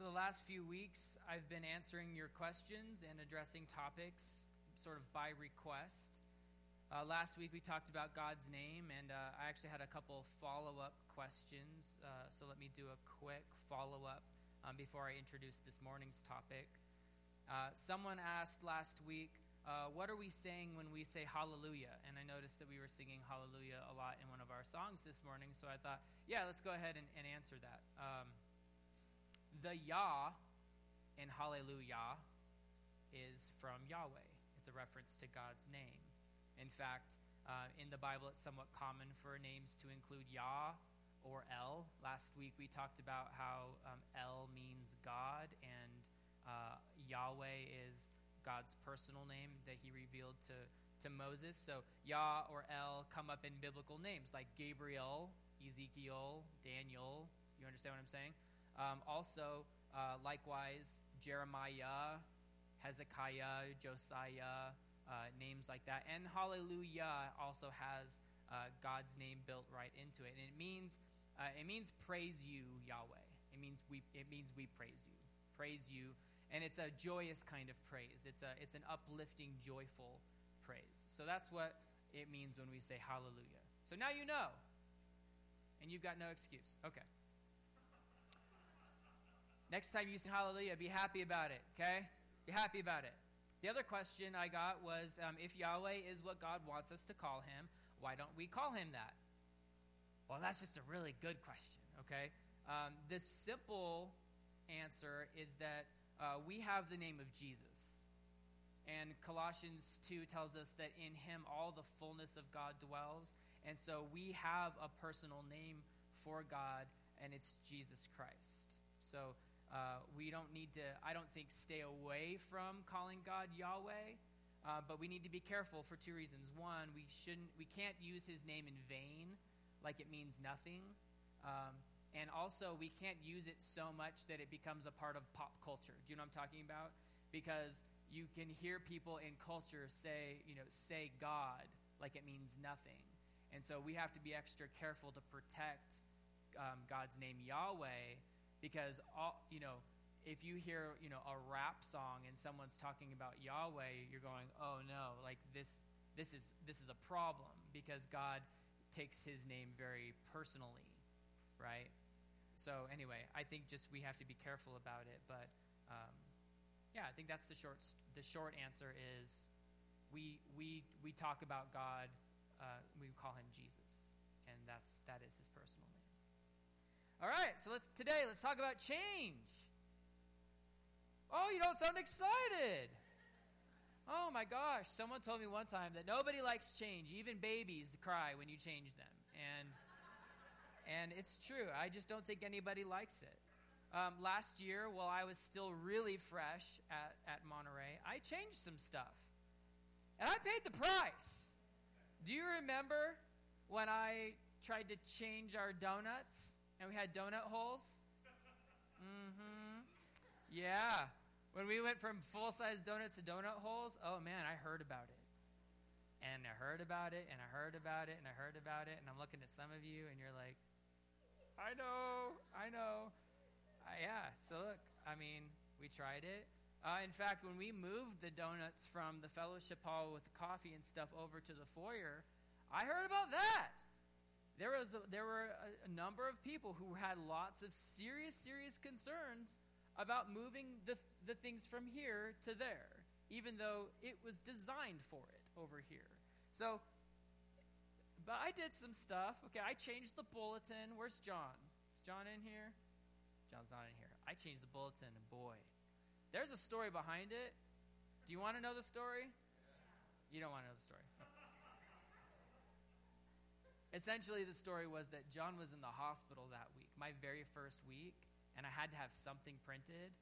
Over the last few weeks, I've been answering your questions and addressing topics sort of by request. Uh, last week, we talked about God's name, and uh, I actually had a couple follow up questions. Uh, so let me do a quick follow up um, before I introduce this morning's topic. Uh, someone asked last week, uh, What are we saying when we say hallelujah? And I noticed that we were singing hallelujah a lot in one of our songs this morning, so I thought, yeah, let's go ahead and, and answer that. Um, the Yah in hallelujah is from Yahweh, it's a reference to God's name. In fact, uh, in the Bible, it's somewhat common for names to include Yah or El. Last week, we talked about how um, El means God, and uh, Yahweh is God's personal name that he revealed to, to Moses. So, Yah or El come up in biblical names like Gabriel, Ezekiel, Daniel. You understand what I'm saying? Um, also, uh, likewise, Jeremiah, Hezekiah, Josiah, uh, names like that. And hallelujah also has uh, God's name built right into it. And it means, uh, it means praise you, Yahweh. It means, we, it means we praise you. Praise you. And it's a joyous kind of praise. It's, a, it's an uplifting, joyful praise. So that's what it means when we say hallelujah. So now you know. And you've got no excuse. Okay. Next time you sing hallelujah, be happy about it, okay? Be happy about it. The other question I got was um, if Yahweh is what God wants us to call him, why don't we call him that? Well, that's just a really good question, okay? Um, the simple answer is that uh, we have the name of Jesus. And Colossians 2 tells us that in him all the fullness of God dwells. And so we have a personal name for God, and it's Jesus Christ. So uh, we don't need to, I don't think, stay away from calling God Yahweh, uh, but we need to be careful for two reasons. One, we shouldn't, we can't use His name in vain, like it means nothing. Um, and also, we can't use it so much that it becomes a part of pop culture. Do you know what I'm talking about? Because you can hear people in culture say, you know, say God like it means nothing. And so we have to be extra careful to protect um, God's name Yahweh because all you know if you hear you know a rap song and someone's talking about Yahweh, you're going, oh no, like this this is this is a problem because God takes His name very personally, right? So anyway, I think just we have to be careful about it. But um, yeah, I think that's the short the short answer is we we we talk about God, uh, we call Him Jesus, and that's that is His. All right, so let's today let's talk about change. Oh, you don't sound excited. Oh my gosh, someone told me one time that nobody likes change, even babies cry when you change them. And and it's true. I just don't think anybody likes it. Um, last year, while I was still really fresh at, at Monterey, I changed some stuff. And I paid the price. Do you remember when I tried to change our donuts? And we had donut holes. Mm-hmm. Yeah. When we went from full size donuts to donut holes, oh man, I heard about it. And I heard about it, and I heard about it, and I heard about it, and I'm looking at some of you, and you're like, I know, I know. Uh, yeah, so look, I mean, we tried it. Uh, in fact, when we moved the donuts from the fellowship hall with coffee and stuff over to the foyer, I heard about that there, was a, there were a, a number of people who had lots of serious, serious concerns about moving the, the things from here to there, even though it was designed for it over here. So, but I did some stuff. Okay, I changed the bulletin. Where's John? Is John in here? John's not in here. I changed the bulletin, and boy, there's a story behind it. Do you want to know the story? You don't want to know the story. Essentially, the story was that John was in the hospital that week, my very first week, and I had to have something printed.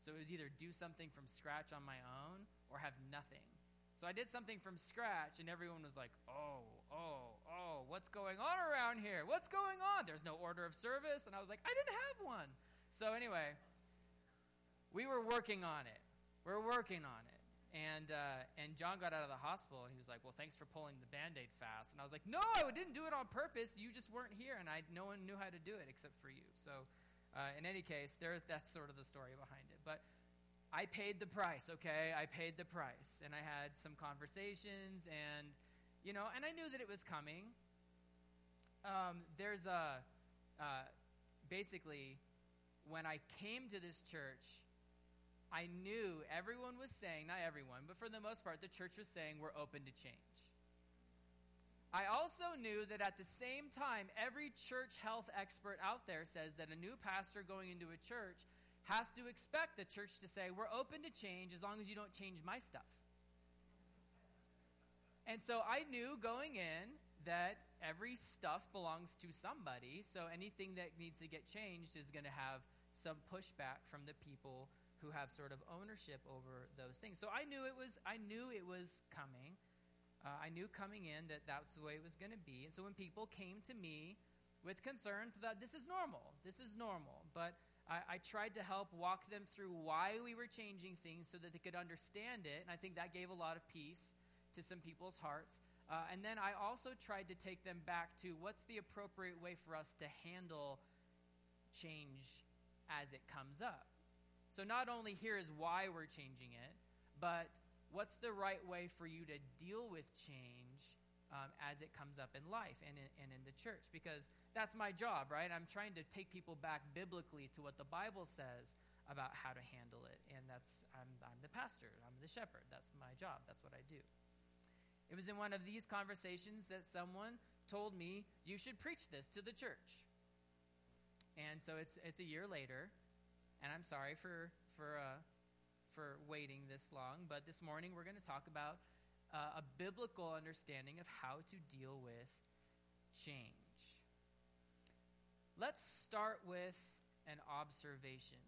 So it was either do something from scratch on my own or have nothing. So I did something from scratch, and everyone was like, oh, oh, oh, what's going on around here? What's going on? There's no order of service. And I was like, I didn't have one. So anyway, we were working on it. We're working on it. And, uh, and John got out of the hospital and he was like, Well, thanks for pulling the band aid fast. And I was like, No, I didn't do it on purpose. You just weren't here. And I, no one knew how to do it except for you. So Uh, in any case, there, that's sort of the story behind it. But I paid the price, okay? I paid the price. And I had some conversations, and, you know, and I knew that it was coming. Um, there's a, uh, basically, when I came to this church, I knew everyone was saying, not everyone, but for the most part, the church was saying we're open to change. I also knew that at the same time, every church health expert out there says that a new pastor going into a church has to expect the church to say, We're open to change as long as you don't change my stuff. And so I knew going in that every stuff belongs to somebody, so anything that needs to get changed is going to have some pushback from the people who have sort of ownership over those things. So I knew it was I knew it was coming. Uh, I knew coming in that that's the way it was going to be. And so when people came to me with concerns that this is normal, this is normal, but I, I tried to help walk them through why we were changing things so that they could understand it. And I think that gave a lot of peace to some people's hearts. Uh, and then I also tried to take them back to what's the appropriate way for us to handle change as it comes up. So not only here is why we're changing it, but what's the right way for you to deal with change um, as it comes up in life and in, and in the church? Because that's my job, right? I'm trying to take people back biblically to what the Bible says about how to handle it. And that's, I'm, I'm the pastor, I'm the shepherd. That's my job, that's what I do. It was in one of these conversations that someone told me, You should preach this to the church. And so it's, it's a year later, and I'm sorry for for uh, for waiting this long, but this morning we're going to talk about uh, a biblical understanding of how to deal with change. Let's start with an observation.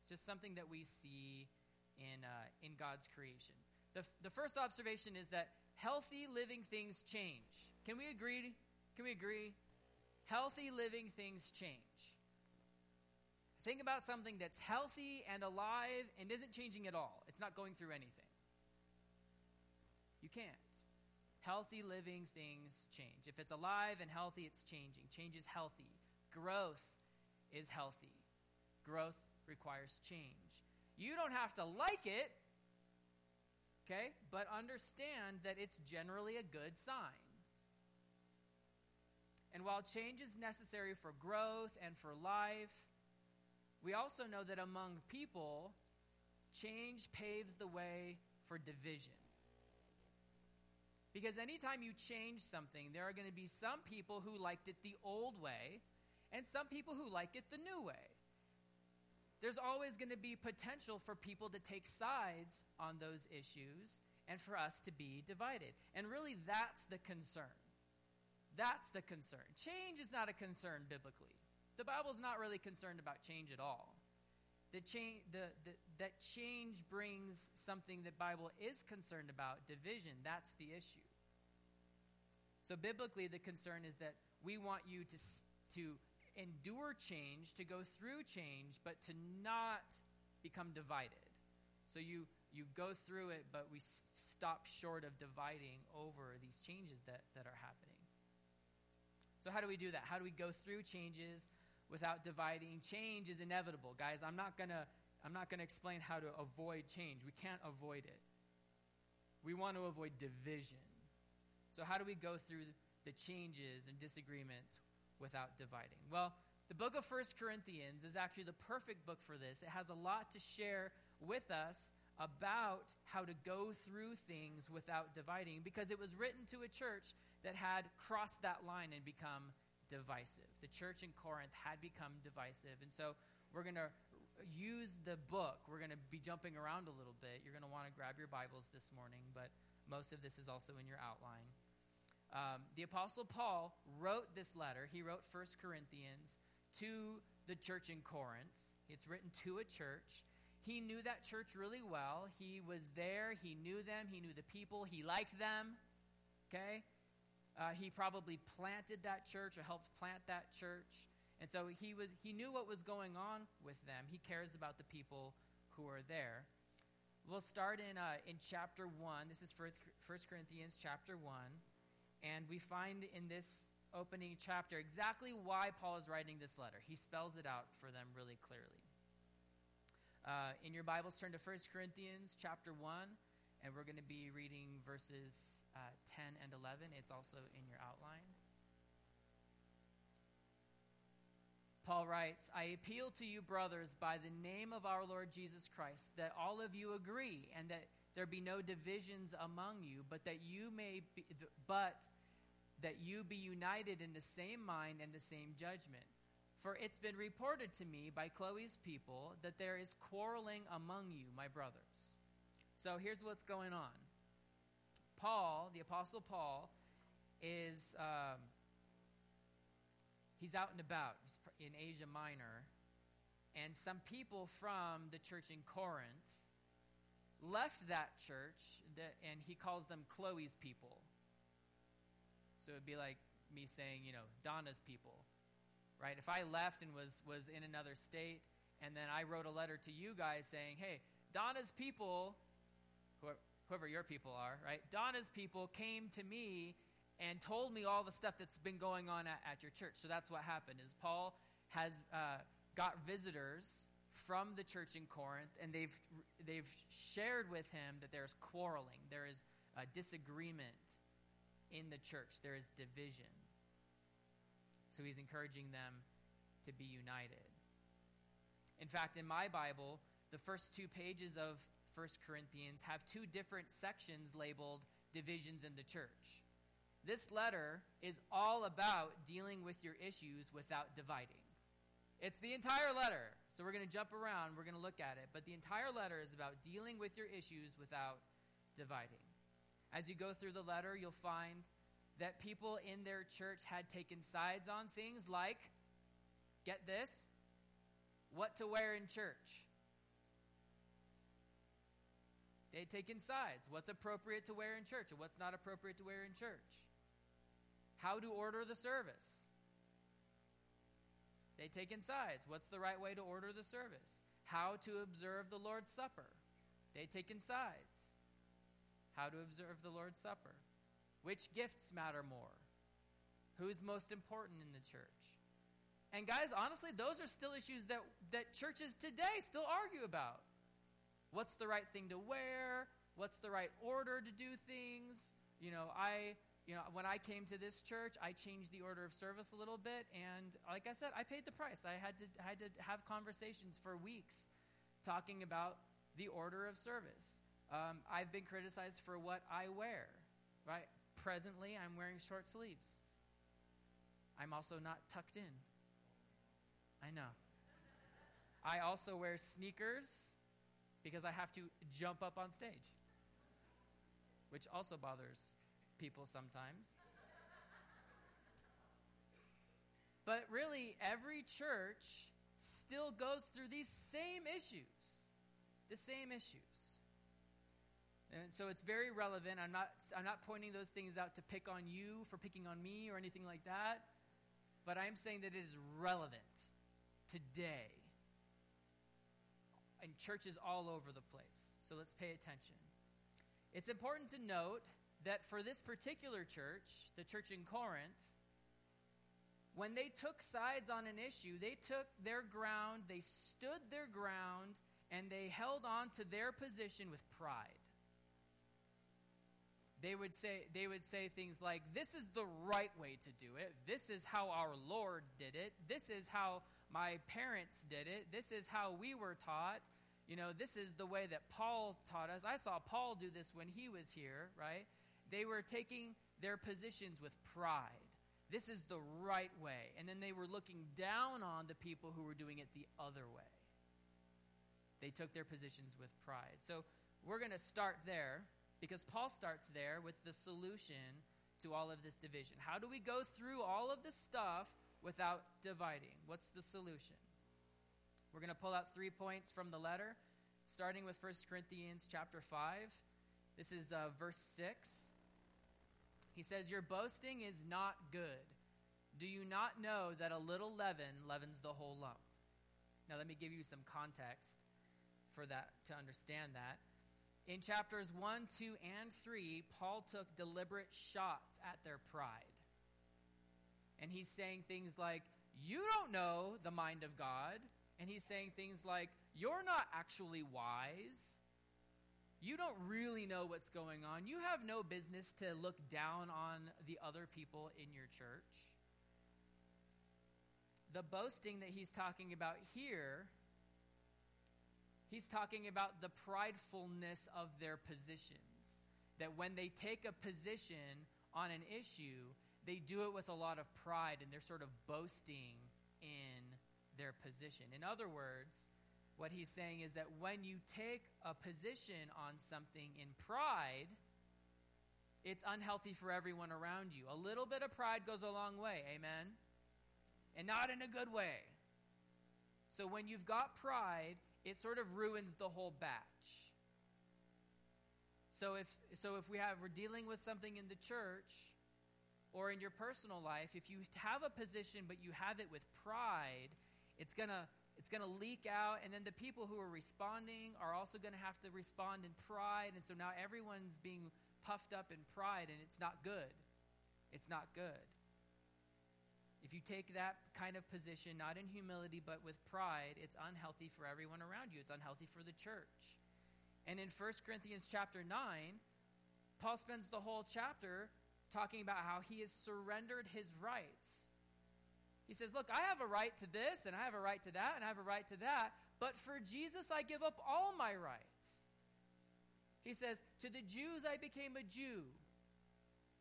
It's just something that we see in uh, in God's creation. The, the first observation is that healthy living things change. Can we agree? Can we agree? Healthy living things change. Think about something that's healthy and alive and isn't changing at all. It's not going through anything. You can't. Healthy living things change. If it's alive and healthy, it's changing. Change is healthy. Growth is healthy. Growth requires change. You don't have to like it, okay? But understand that it's generally a good sign. And while change is necessary for growth and for life, we also know that among people, change paves the way for division. Because anytime you change something, there are going to be some people who liked it the old way and some people who like it the new way. There's always going to be potential for people to take sides on those issues and for us to be divided. And really, that's the concern. That's the concern. Change is not a concern biblically the Bible's not really concerned about change at all. The change, the, the, that change brings something that Bible is concerned about, division. That's the issue. So biblically, the concern is that we want you to, to endure change, to go through change, but to not become divided. So you, you go through it, but we stop short of dividing over these changes that, that are happening. So, how do we do that? How do we go through changes without dividing. Change is inevitable, guys. I'm not going to I'm not going to explain how to avoid change. We can't avoid it. We want to avoid division. So how do we go through the changes and disagreements without dividing? Well, the book of First Corinthians is actually the perfect book for this. It has a lot to share with us about how to go through things without dividing because it was written to a church that had crossed that line and become divisive. The church in Corinth had become divisive. And so we're going to use the book. We're going to be jumping around a little bit. You're going to want to grab your Bibles this morning, but most of this is also in your outline. Um, the Apostle Paul wrote this letter. He wrote First Corinthians to the church in Corinth. It's written to a church. He knew that church really well. He was there. He knew them. He knew the people. He liked them. Okay? Uh, he probably planted that church or helped plant that church. And so he, was, he knew what was going on with them. He cares about the people who are there. We'll start in, uh, in chapter 1. This is 1 Corinthians chapter 1. And we find in this opening chapter exactly why Paul is writing this letter. He spells it out for them really clearly. Uh, in your Bibles, turn to 1 Corinthians chapter 1, and we're going to be reading verses uh, 10 and 11. It's also in your outline. Paul writes, I appeal to you, brothers, by the name of our Lord Jesus Christ, that all of you agree and that there be no divisions among you, but that you may be, but that you be united in the same mind and the same judgment. For it's been reported to me by Chloe's people that there is quarreling among you, my brothers. So here's what's going on. Paul, the Apostle Paul, is um, he's out and about in Asia Minor, and some people from the church in Corinth left that church, that, and he calls them Chloe's people. So it would be like me saying, you know, Donna's people, right? If I left and was, was in another state, and then I wrote a letter to you guys saying, hey, Donna's people, whoever, whoever your people are, right? Donna's people came to me and told me all the stuff that's been going on at, at your church. So that's what happened is Paul has uh, got visitors from the church in Corinth, and they've, they've shared with him that there's quarreling, there is a disagreement in the church, there is division. So he's encouraging them to be united. In fact, in my Bible, the first two pages of 1 Corinthians have two different sections labeled divisions in the church. This letter is all about dealing with your issues without dividing. It's the entire letter. So we're going to jump around, we're going to look at it. But the entire letter is about dealing with your issues without dividing. As you go through the letter, you'll find that people in their church had taken sides on things like, get this, what to wear in church. They'd taken sides. What's appropriate to wear in church and what's not appropriate to wear in church. How to order the service. They'd taken sides. What's the right way to order the service? How to observe the Lord's Supper. They'd taken sides how to observe the Lord's Supper, which gifts matter more, who's most important in the church. And guys, honestly, those are still issues that, that churches today still argue about. What's the right thing to wear? What's the right order to do things? You know, I you know, when I came to this church, I changed the order of service a little bit, and like I said, I paid the price. I had to had to have conversations for weeks talking about the order of service. Um, I've been criticized for what I wear, right? Presently, I'm wearing short sleeves. I'm also not tucked in. I know. I also wear sneakers because I have to jump up on stage, which also bothers people sometimes. But really, every church still goes through these same issues. The same issues. And so it's very relevant. I'm not, I'm not pointing those things out to pick on you for picking on me or anything like that, but I'm saying that it is relevant today in churches all over the place. So let's pay attention. It's important to note that for this particular church, the church in Corinth, when they took sides on an issue, they took their ground, they stood their ground, and they held on to their position with pride they would say they would say things like this is the right way to do it this is how our lord did it this is how my parents did it. This is how we were taught. You know this is the way that paul taught us. I saw paul do this when he was here right? They were taking their positions with pride. This is the right way. And then they were looking down on the people who were doing it the other way. They took their positions with pride. So we're going to start there because Paul starts there with the solution to all of this division. How do we go through all of this stuff without dividing? What's the solution? We're going to pull out three points from the letter, starting with 1 Corinthians chapter 5. This is uh, verse 6. He says, Your boasting is not good. Do you not know that a little leaven leavens the whole lump? Now, let me give you some context for that to understand that. In chapters 1, 2, and 3, Paul took deliberate shots at their pride. And he's saying things like, You don't know the mind of God. And he's saying things like, You're not actually wise. You don't really know what's going on. You have no business to look down on the other people in your church. The boasting that he's talking about here, he's talking about the pridefulness of their positions. That when they take a position on an issue, they do it with a lot of pride and they're sort of boasting in their position. In other words, what he's saying is that when you take a position on something in pride, it's unhealthy for everyone around you. A little bit of pride goes a long way, amen? And not in a good way. So when you've got pride, it sort of ruins the whole batch. So if so if we have we're dealing with something in the church or in your personal life, if you have a position but you have it with pride, it's going to it's going to leak out, and then the people who are responding are also going to have to respond in pride, and so now everyone's being puffed up in pride, and it's not good. It's not good. If you take that kind of position, not in humility, but with pride, it's unhealthy for everyone around you. It's unhealthy for the church. And in 1 Corinthians chapter 9, Paul spends the whole chapter talking about how he has surrendered his rights he says, Look, I have a right to this, and I have a right to that, and I have a right to that, but for Jesus, I give up all my rights. He says, To the Jews, I became a Jew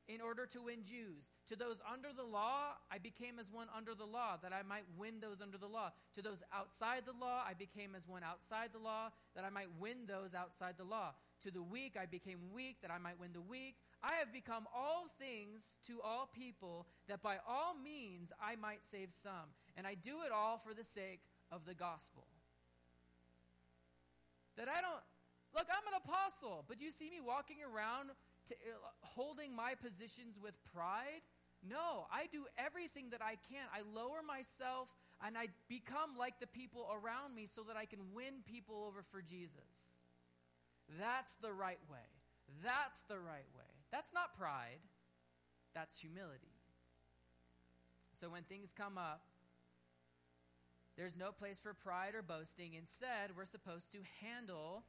in order to win Jews. To those under the law, I became as one under the law, that I might win those under the law. To those outside the law, I became as one outside the law, that I might win those outside the law. To the weak, I became weak, that I might win the weak. I have become all things to all people, that by all means I might save some. And I do it all for the sake of the gospel. That I don't, look, I'm an apostle, but you see me walking around to, uh, holding my positions with pride? No, I do everything that I can. I lower myself and I become like the people around me so that I can win people over for Jesus. That's the right way. That's the right way. That's not pride, that's humility. So when things come up, there's no place for pride or boasting. Instead, we're supposed to handle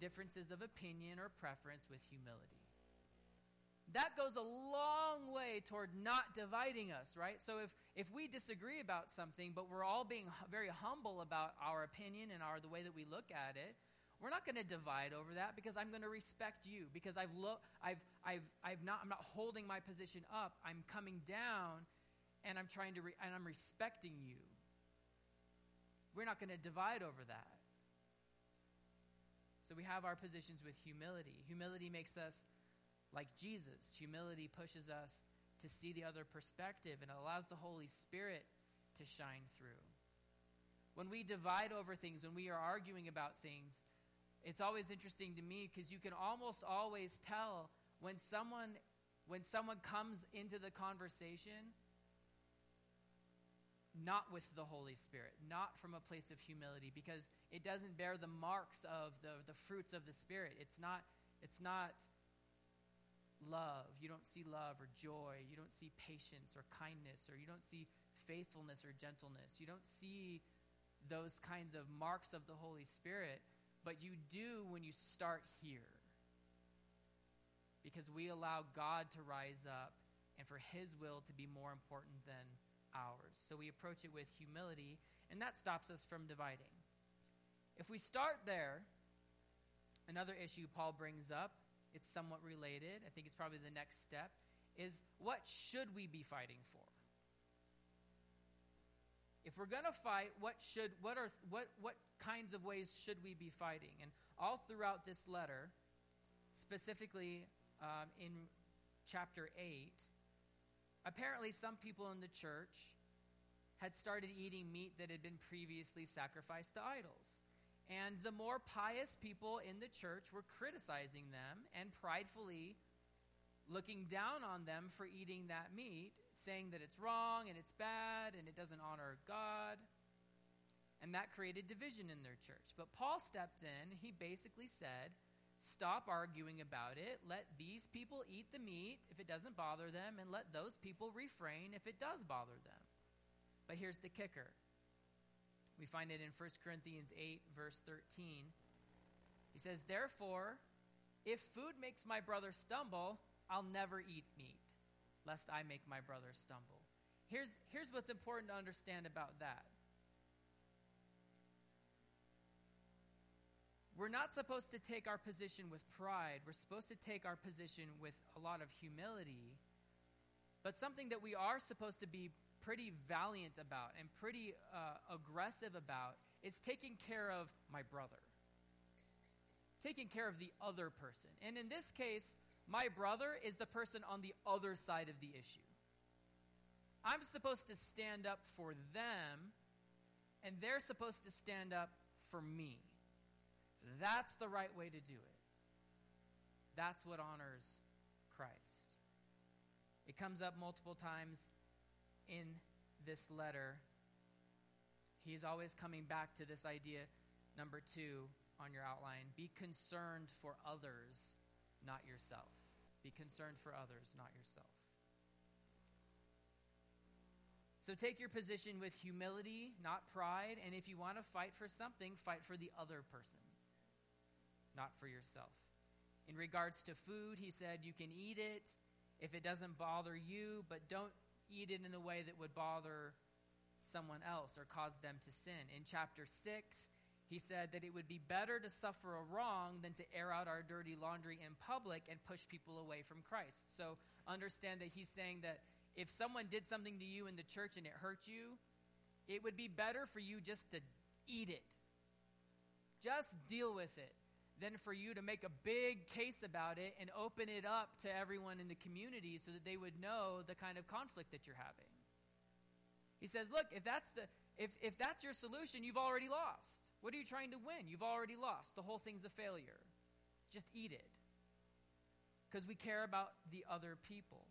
differences of opinion or preference with humility. That goes a long way toward not dividing us, right? So if, if we disagree about something, but we're all being very humble about our opinion and our, the way that we look at it, we're not going to divide over that because I'm going to respect you because I've lo- I've I've I've not I'm not holding my position up. I'm coming down and I'm trying to re- and I'm respecting you. We're not going to divide over that. So we have our positions with humility. Humility makes us like Jesus. Humility pushes us to see the other perspective and allows the Holy Spirit to shine through. When we divide over things, when we are arguing about things, it's always interesting to me because you can almost always tell when someone when someone comes into the conversation not with the Holy Spirit, not from a place of humility, because it doesn't bear the marks of the, the fruits of the Spirit. It's not, it's not love. You don't see love or joy. You don't see patience or kindness, or you don't see faithfulness or gentleness. You don't see those kinds of marks of the Holy Spirit but you do when you start here. Because we allow God to rise up and for His will to be more important than ours. So we approach it with humility, and that stops us from dividing. If we start there, another issue Paul brings up, it's somewhat related, I think it's probably the next step, is what should we be fighting for? If we're going to fight, what should what are what what kinds of ways should we be fighting? And all throughout this letter, specifically um, in chapter 8, apparently some people in the church had started eating meat that had been previously sacrificed to idols. And the more pious people in the church were criticizing them and pridefully looking down on them for eating that meat, saying that it's wrong and it's bad and it doesn't honor God. And that created division in their church. But Paul stepped in. He basically said, stop arguing about it. Let these people eat the meat if it doesn't bother them, and let those people refrain if it does bother them. But here's the kicker we find it in 1 Corinthians 8, verse 13. He says, Therefore, if food makes my brother stumble, I'll never eat meat, lest I make my brother stumble. Here's, here's what's important to understand about that. We're not supposed to take our position with pride. We're supposed to take our position with a lot of humility. But something that we are supposed to be pretty valiant about and pretty uh, aggressive about is taking care of my brother, taking care of the other person. And in this case, my brother is the person on the other side of the issue. I'm supposed to stand up for them, and they're supposed to stand up for me. That's the right way to do it. That's what honors Christ. It comes up multiple times in this letter. He's always coming back to this idea, number two on your outline be concerned for others, not yourself. Be concerned for others, not yourself. So take your position with humility, not pride, and if you want to fight for something, fight for the other person, not for yourself. In regards to food, he said you can eat it if it doesn't bother you, but don't eat it in a way that would bother someone else or cause them to sin. In chapter 6, he said that it would be better to suffer a wrong than to air out our dirty laundry in public and push people away from Christ. So understand that he's saying that if someone did something to you in the church and it hurt you, it would be better for you just to eat it. Just deal with it than for you to make a big case about it and open it up to everyone in the community so that they would know the kind of conflict that you're having. He says, look, if that's the if if that's your solution, you've already lost. What are you trying to win? You've already lost. The whole thing's a failure. Just eat it. Because we care about the other people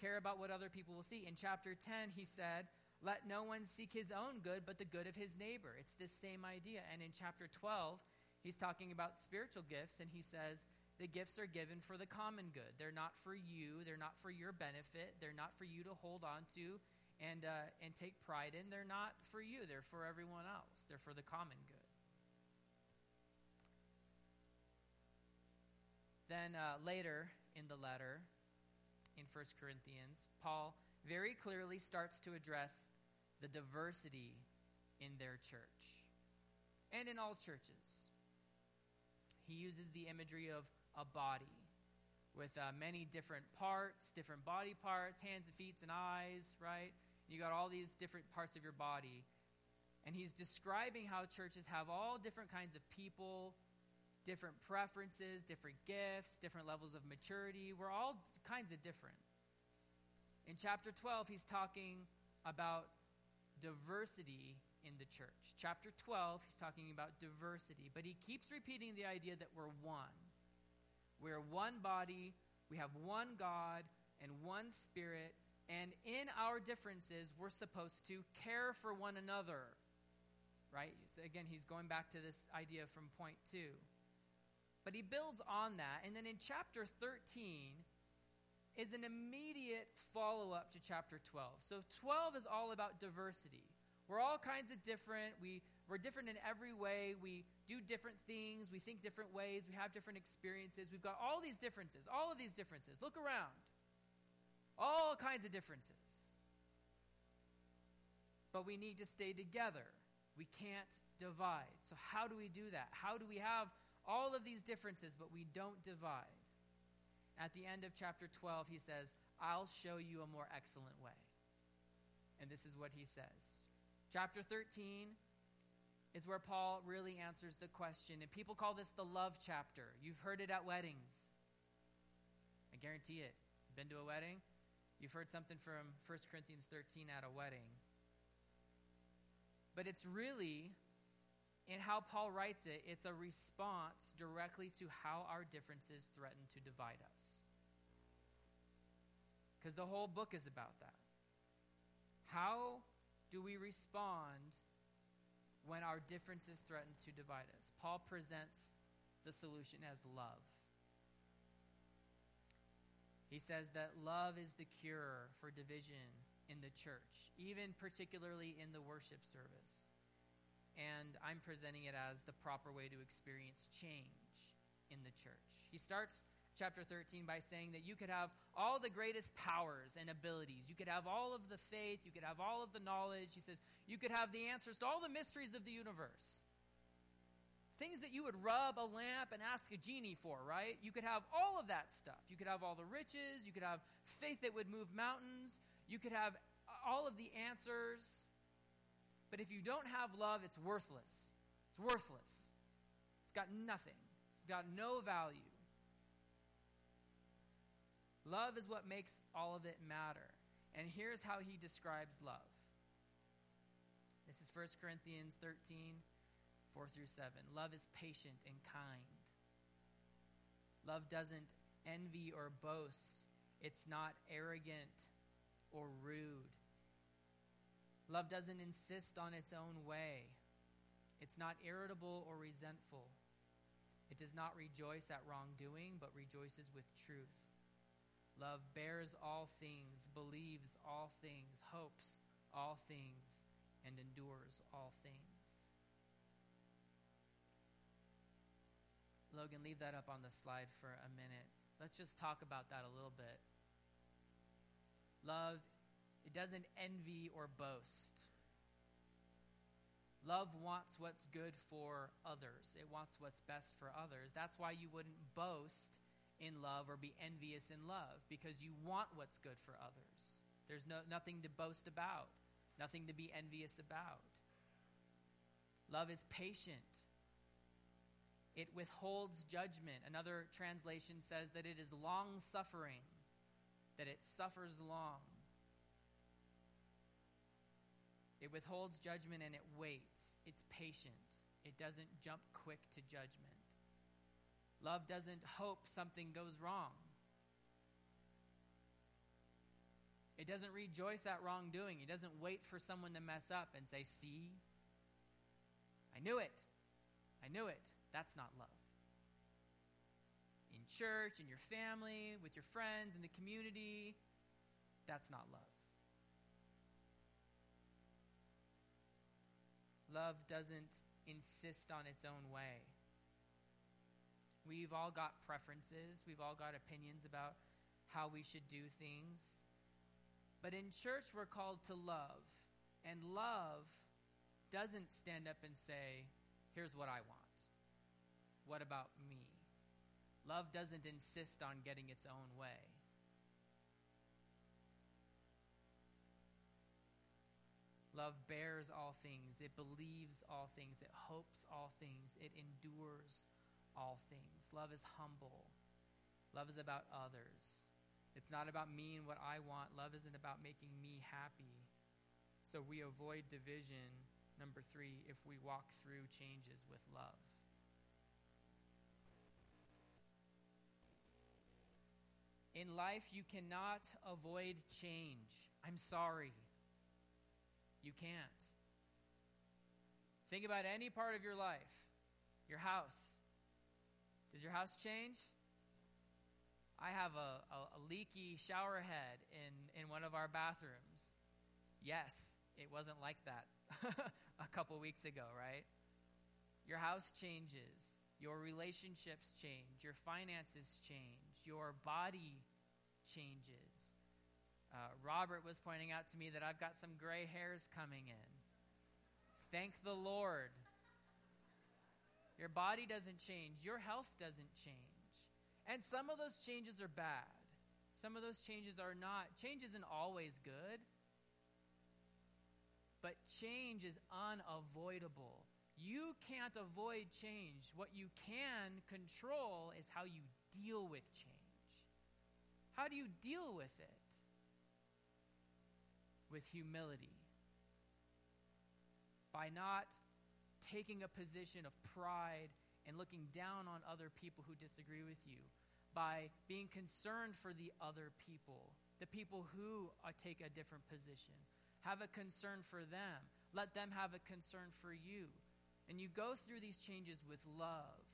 care about what other people will see. In chapter 10, he said, Let no one seek his own good, but the good of his neighbor. It's this same idea. And in chapter 12, he's talking about spiritual gifts, and he says, The gifts are given for the common good. They're not for you, they're not for your benefit, they're not for you to hold on to and, uh, and take pride in. They're not for you, they're for everyone else, they're for the common good. Then uh, later in the letter, in 1 Corinthians, Paul very clearly starts to address the diversity in their church and in all churches. He uses the imagery of a body with uh, many different parts, different body parts, hands and feet and eyes, right? You got all these different parts of your body. And he's describing how churches have all different kinds of people, different preferences, different gifts, different levels of maturity. We're all kinds of different. In chapter 12, he's talking about diversity in the church. Chapter 12, he's talking about diversity, but he keeps repeating the idea that we're one. We're one body, we have one God and one spirit, and in our differences, we're supposed to care for one another. Right? So again, he's going back to this idea from point two. But he builds on that. And then in chapter 13 is an immediate follow up to chapter 12. So 12 is all about diversity. We're all kinds of different. We, we're different in every way. We do different things. We think different ways. We have different experiences. We've got all these differences, all of these differences. Look around. All kinds of differences. But we need to stay together. We can't divide. So, how do we do that? How do we have all of these differences, but we don't divide. At the end of chapter 12, he says, I'll show you a more excellent way. And this is what he says. Chapter 13 is where Paul really answers the question. And people call this the love chapter. You've heard it at weddings. I guarantee it. Been to a wedding? You've heard something from 1 Corinthians 13 at a wedding. But it's really in how Paul writes it, it's a response directly to how our differences threaten to divide us. Because the whole book is about that. How do we respond when our differences threaten to divide us? Paul presents the solution as love. He says that love is the cure for division in the church, even particularly in the worship service. And I'm presenting it as the proper way to experience change in the church. He starts chapter 13 by saying that you could have all the greatest powers and abilities. You could have all of the faith. You could have all of the knowledge. He says you could have the answers to all the mysteries of the universe things that you would rub a lamp and ask a genie for, right? You could have all of that stuff. You could have all the riches. You could have faith that would move mountains. You could have all of the answers. But if you don't have love, it's worthless. It's worthless. It's got nothing, it's got no value. Love is what makes all of it matter. And here's how he describes love. This is 1 Corinthians 13, 4 through 7. Love is patient and kind. Love doesn't envy or boast, it's not arrogant or rude. Love doesn't insist on its own way. It's not irritable or resentful. It does not rejoice at wrongdoing, but rejoices with truth. Love bears all things, believes all things, hopes all things, and endures all things. Logan, leave that up on the slide for a minute. Let's just talk about that a little bit. Love, it doesn't envy or boast. Love wants what's good for others. It wants what's best for others. That's why you wouldn't boast in love or be envious in love because you want what's good for others. There's no, nothing to boast about, nothing to be envious about. Love is patient. It withholds judgment. Another translation says that it is long suffering, that it suffers long. It withholds judgment and it waits. It's patient. It doesn't jump quick to judgment. Love doesn't hope something goes wrong. It doesn't rejoice at wrongdoing. It doesn't wait for someone to mess up and say, See, I knew it. I knew it. That's not love. In church, in your family, with your friends, in the community, that's not love. Love doesn't insist on its own way. We've all got preferences, we've all got opinions about how we should do things. But in church, we're called to love. And love doesn't stand up and say, here's what I want. What about me? Love doesn't insist on getting its own way. Love bears all things, it believes all things, it hopes all things, it endures all things. Love is humble. Love is about others. It's not about me and what I want. Love isn't about making me happy. So we avoid division, number three, if we walk through changes with love. In life, you cannot avoid change. I'm sorry. You can't. Think about any part of your life. Your house. Does your house change? I have a, a, a, leaky shower head in, in one of our bathrooms. Yes, it wasn't like that a couple weeks ago, right? Your house changes. Your relationships change. Your finances change your body changes. Uh, Robert was pointing out to me that I've got some gray hairs coming in. Thank the Lord. Your body doesn't change, your health doesn't change. And some of those changes are bad. Some of those changes are not. Change isn't always good, but change is unavoidable. You can't avoid change. What you can control is how you deal with change? How do you deal with it? With humility. By not taking a position of pride and looking down on other people who disagree with you. By being concerned for the other people, the people who uh, take a different position. Have a concern for them. Let them have a concern for you. And you go through these changes with love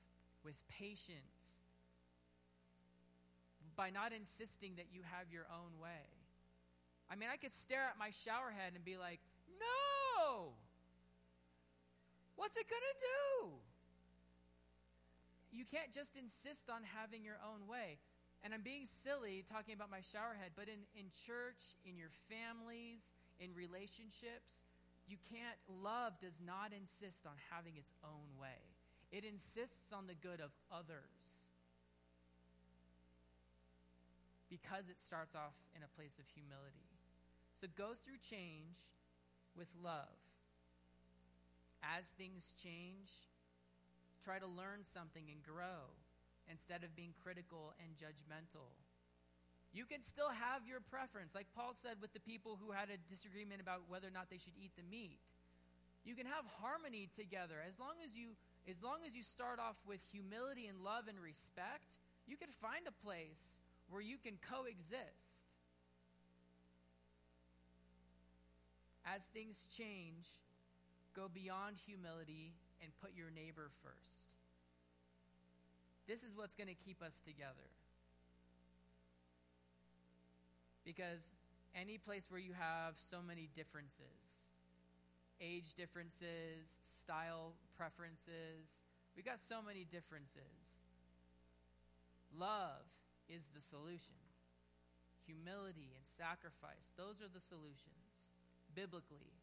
with patience, by not insisting that you have your own way. I mean, I could stare at my shower head and be like, no! What's it going to do? You can't just insist on having your own way. And I'm being silly talking about my shower head, but in, in church, in your families, in relationships, you can't, love does not insist on having its own way. It insists on the good of others because it starts off in a place of humility. So go through change with love. As things change, try to learn something and grow instead of being critical and judgmental. You can still have your preference, like Paul said with the people who had a disagreement about whether or not they should eat the meat. You can have harmony together as long as you as long as you start off with humility and love and respect, you can find a place where you can coexist. As things change, go beyond humility and put your neighbor first. This is what's going to keep us together. Because any place where you have so many differences, age differences, style preferences, we got so many differences. Love is the solution. Humility and sacrifice, those are the solutions biblically.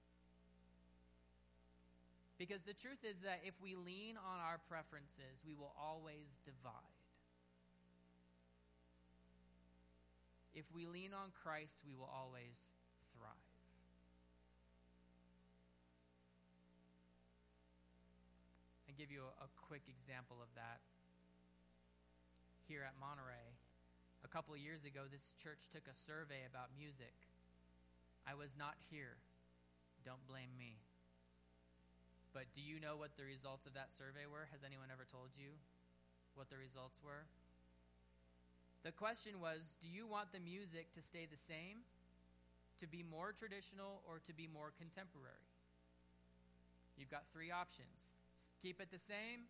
Because the truth is that if we lean on our preferences, we will always divide. If we lean on Christ, we will always thrive. I give you a, a quick example of that. Here at Monterey, a couple years ago, this church took a survey about music. I was not here. Don't blame me. But do you know what the results of that survey were? Has anyone ever told you what the results were? The question was Do you want the music to stay the same, to be more traditional, or to be more contemporary? You've got three options keep it the same,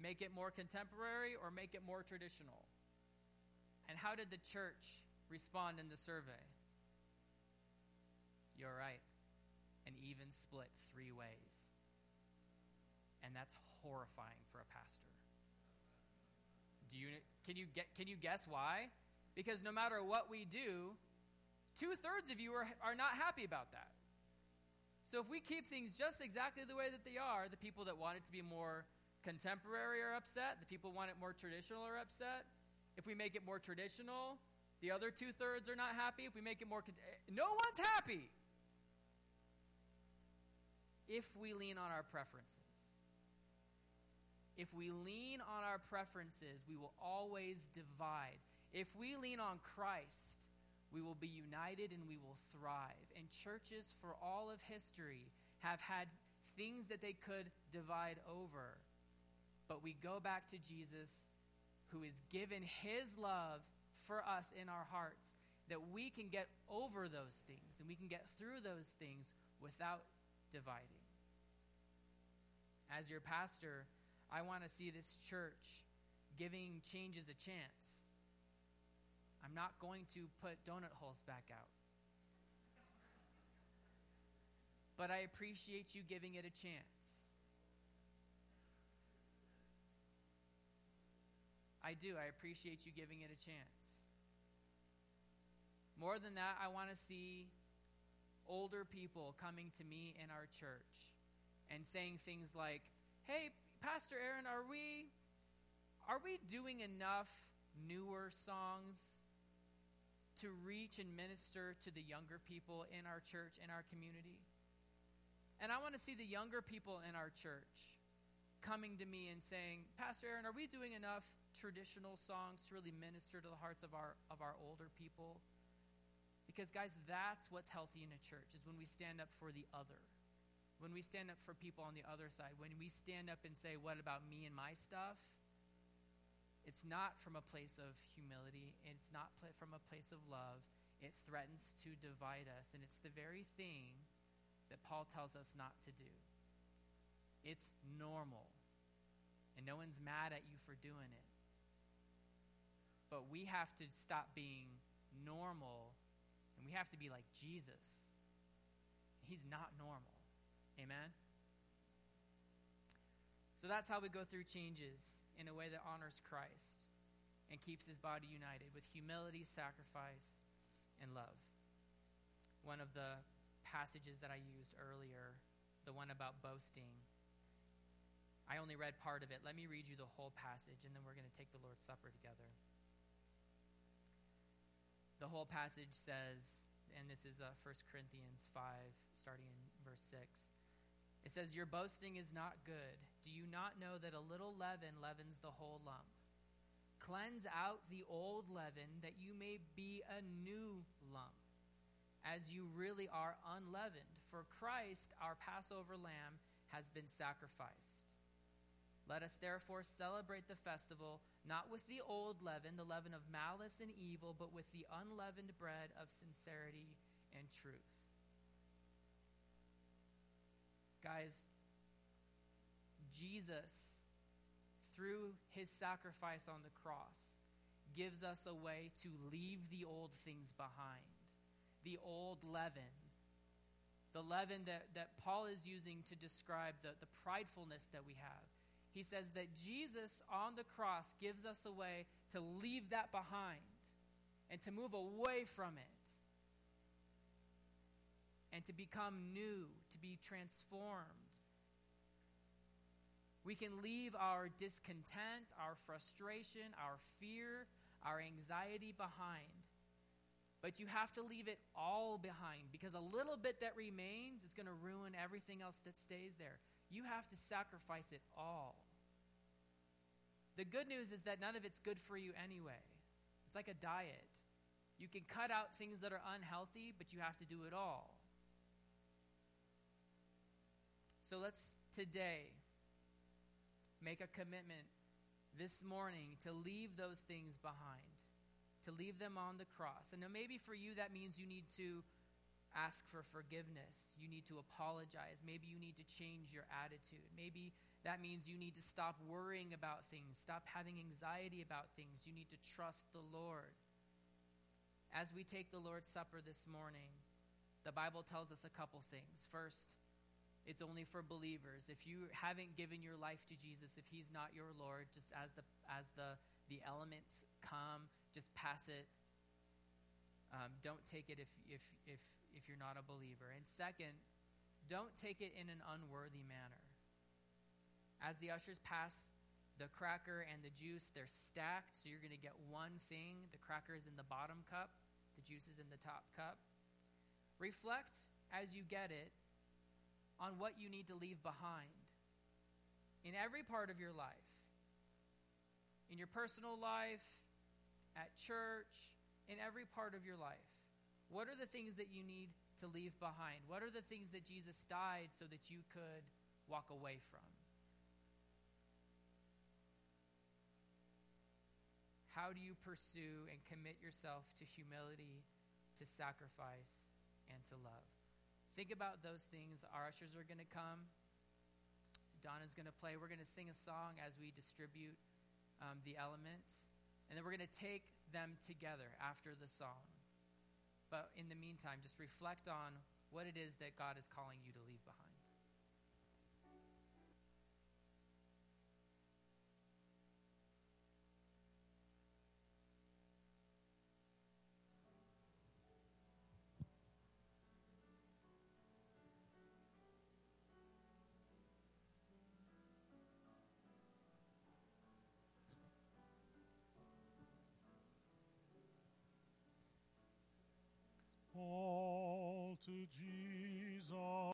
make it more contemporary, or make it more traditional. And how did the church respond in the survey? You're right. An even split three ways. And that's horrifying for a pastor. Do you can you get can you guess why? Because no matter what we do, two thirds of you are, are not happy about that. So if we keep things just exactly the way that they are, the people that want it to be more contemporary are upset, the people want it more traditional are upset. If we make it more traditional, the other two thirds are not happy. If we make it more, no one's happy. If we lean on our preferences. If we lean on our preferences, we will always divide. If we lean on Christ, we will be united and we will thrive. And churches for all of history have had things that they could divide over. But we go back to Jesus, who has given his love for us in our hearts, that we can get over those things and we can get through those things without dividing. As your pastor, I want to see this church giving changes a chance. I'm not going to put donut holes back out. But I appreciate you giving it a chance. I do. I appreciate you giving it a chance. More than that, I want to see older people coming to me in our church and saying things like, hey, Pastor Aaron, are we are we doing enough newer songs to reach and minister to the younger people in our church in our community? And I want to see the younger people in our church coming to me and saying, "Pastor Aaron, are we doing enough traditional songs to really minister to the hearts of our of our older people?" Because guys, that's what's healthy in a church is when we stand up for the other when we stand up for people on the other side, when we stand up and say, What about me and my stuff? It's not from a place of humility, it's not from a place of love. It threatens to divide us, and it's the very thing that Paul tells us not to do. It's normal and no one's mad at you for doing it. But we have to stop being normal and we have to be like Jesus. He's not normal. Amen? So that's how we go through changes in a way that honors Christ and keeps his body united with humility, sacrifice, and love. One of the passages that I used earlier, the one about boasting, I only read part of it. Let me read you the whole passage, and then we're going to take the Lord's Supper together. The whole passage says, and this is uh, 1 Corinthians 5, starting in verse 6. It says, Your boasting is not good. Do you not know that a little leaven leavens the whole lump? Cleanse out the old leaven that you may be a new lump, as you really are unleavened. For Christ, our Passover lamb, has been sacrificed. Let us therefore celebrate the festival not with the old leaven, the leaven of malice and evil, but with the unleavened bread of sincerity and truth. Guys, Jesus, through his sacrifice on the cross, gives us a way to leave the old things behind, the old leaven. The leaven that, that Paul is using to describe the, the pridefulness that we have. He says that Jesus on the cross gives us a way to leave that behind and to move away from it and to become new, to be transformed. We can leave our discontent, our frustration, our fear, our anxiety behind. But you have to leave it all behind because a little bit that remains is going to ruin everything else that stays there. You have to sacrifice it all. The good news is that none of it's good for you anyway. It's like a diet. You can cut out things that are unhealthy, but you have to do it all. So let's today make a commitment this morning to leave those things behind, to leave them on the cross. And now, maybe for you, that means you need to ask for forgiveness. You need to apologize. Maybe you need to change your attitude. Maybe that means you need to stop worrying about things, stop having anxiety about things. You need to trust the Lord. As we take the Lord's Supper this morning, the Bible tells us a couple things. First, it's only for believers. If you haven't given your life to Jesus, if he's not your Lord, just as the as the the elements come, just pass it. Um, don't take it if if if if you're not a believer. And second, don't take it in an unworthy manner. As the ushers pass the cracker and the juice, they're stacked, so you're going to get one thing. The cracker is in the bottom cup, the juice is in the top cup. Reflect as you get it on what you need to leave behind in every part of your life in your personal life, at church, in every part of your life. What are the things that you need to leave behind? What are the things that Jesus died so that you could walk away from? How do you pursue and commit yourself to humility, to sacrifice, and to love? Think about those things. Our ushers are going to come. Donna's going to play. We're going to sing a song as we distribute um, the elements. And then we're going to take them together after the song. But in the meantime, just reflect on what it is that God is calling you to to Jesus.